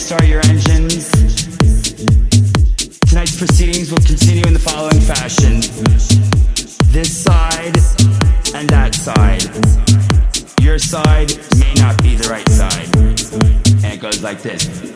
start your engines. Tonight's proceedings will continue in the following fashion this side and that side. Your side may not be the right side. And it goes like this.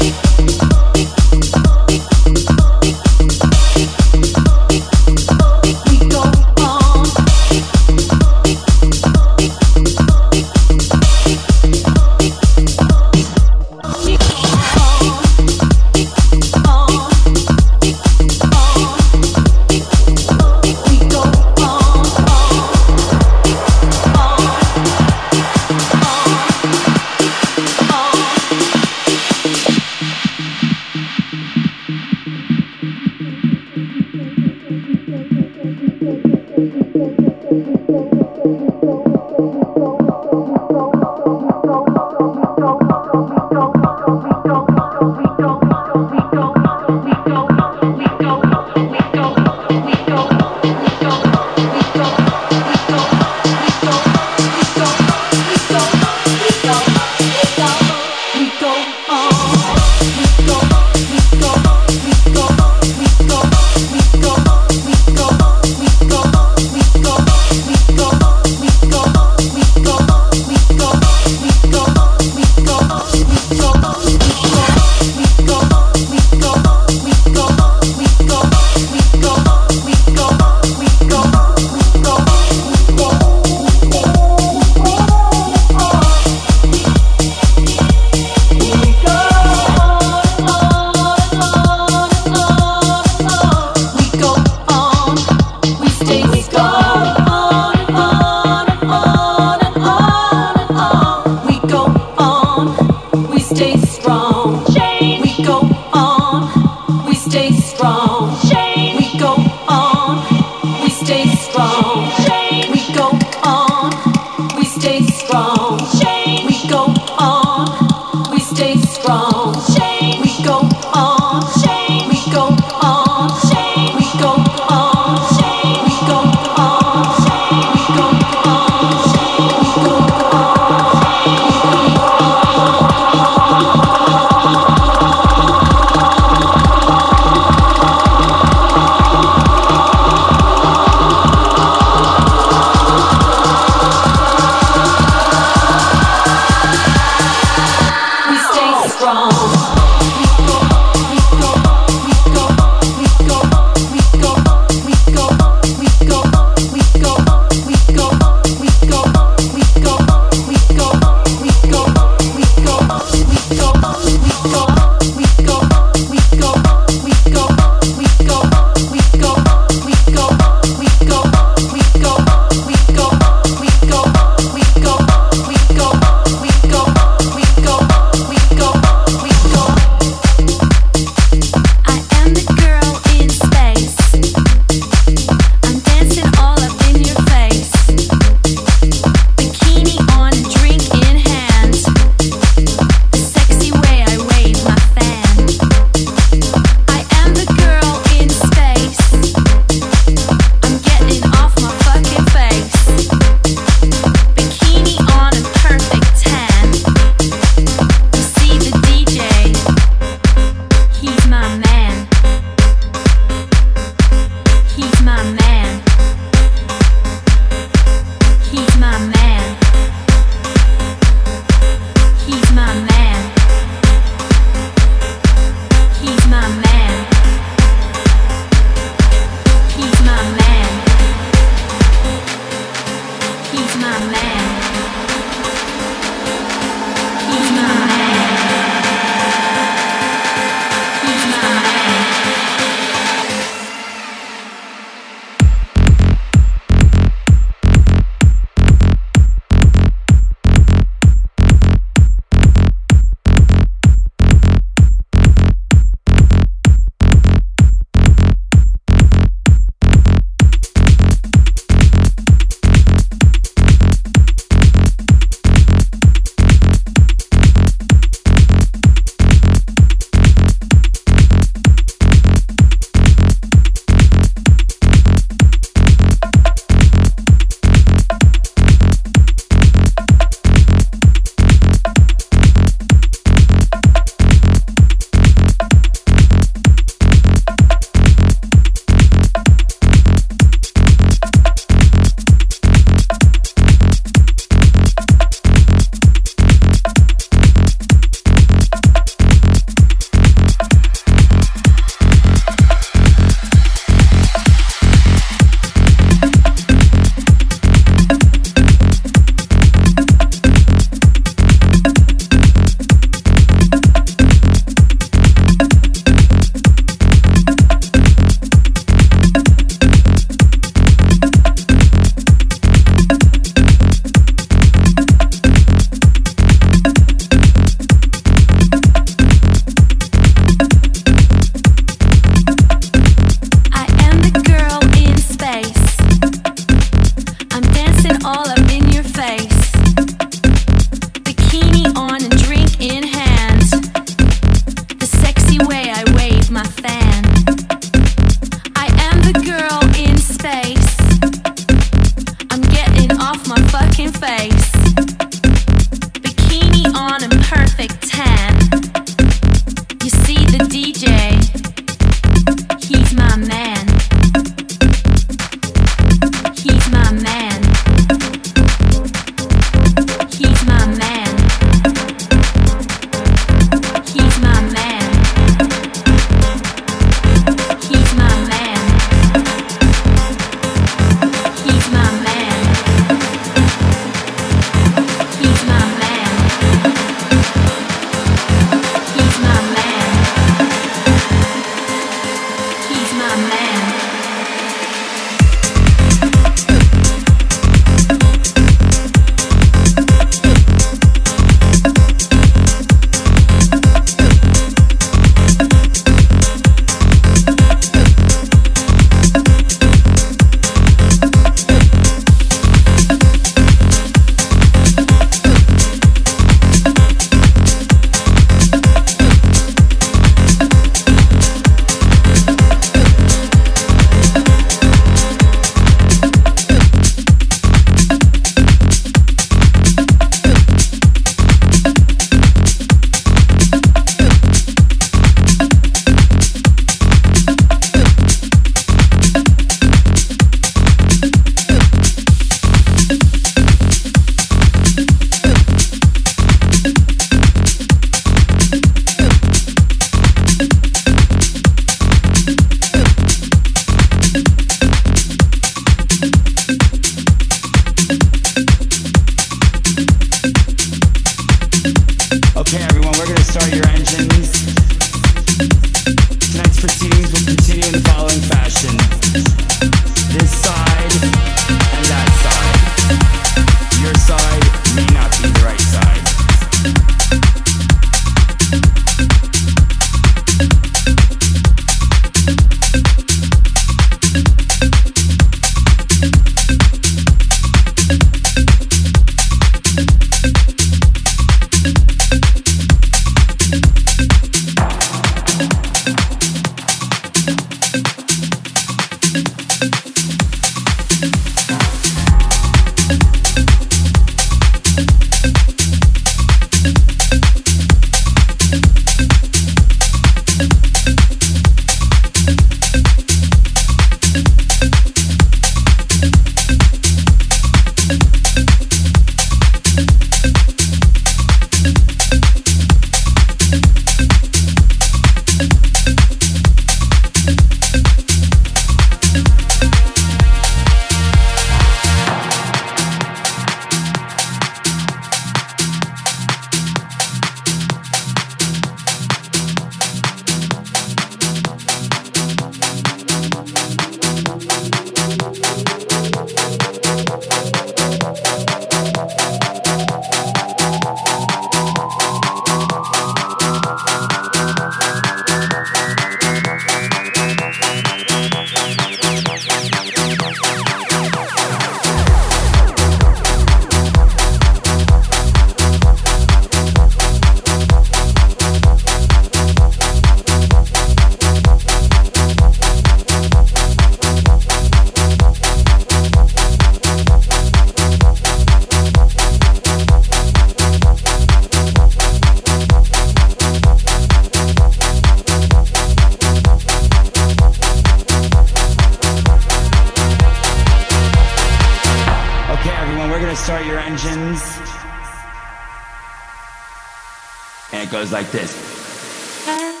Goes like this.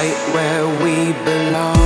right where we belong.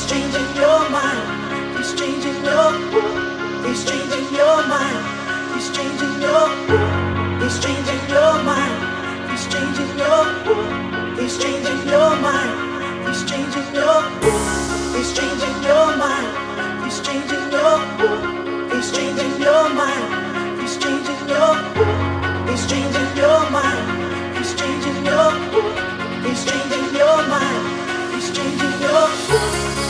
He's changing your mind. He's changing your. He's changing your mind. He's changing your. He's changing your mind. He's changing your. He's changing your mind. He's changing your. He's changing your mind. He's changing your. He's changing your mind. He's changing your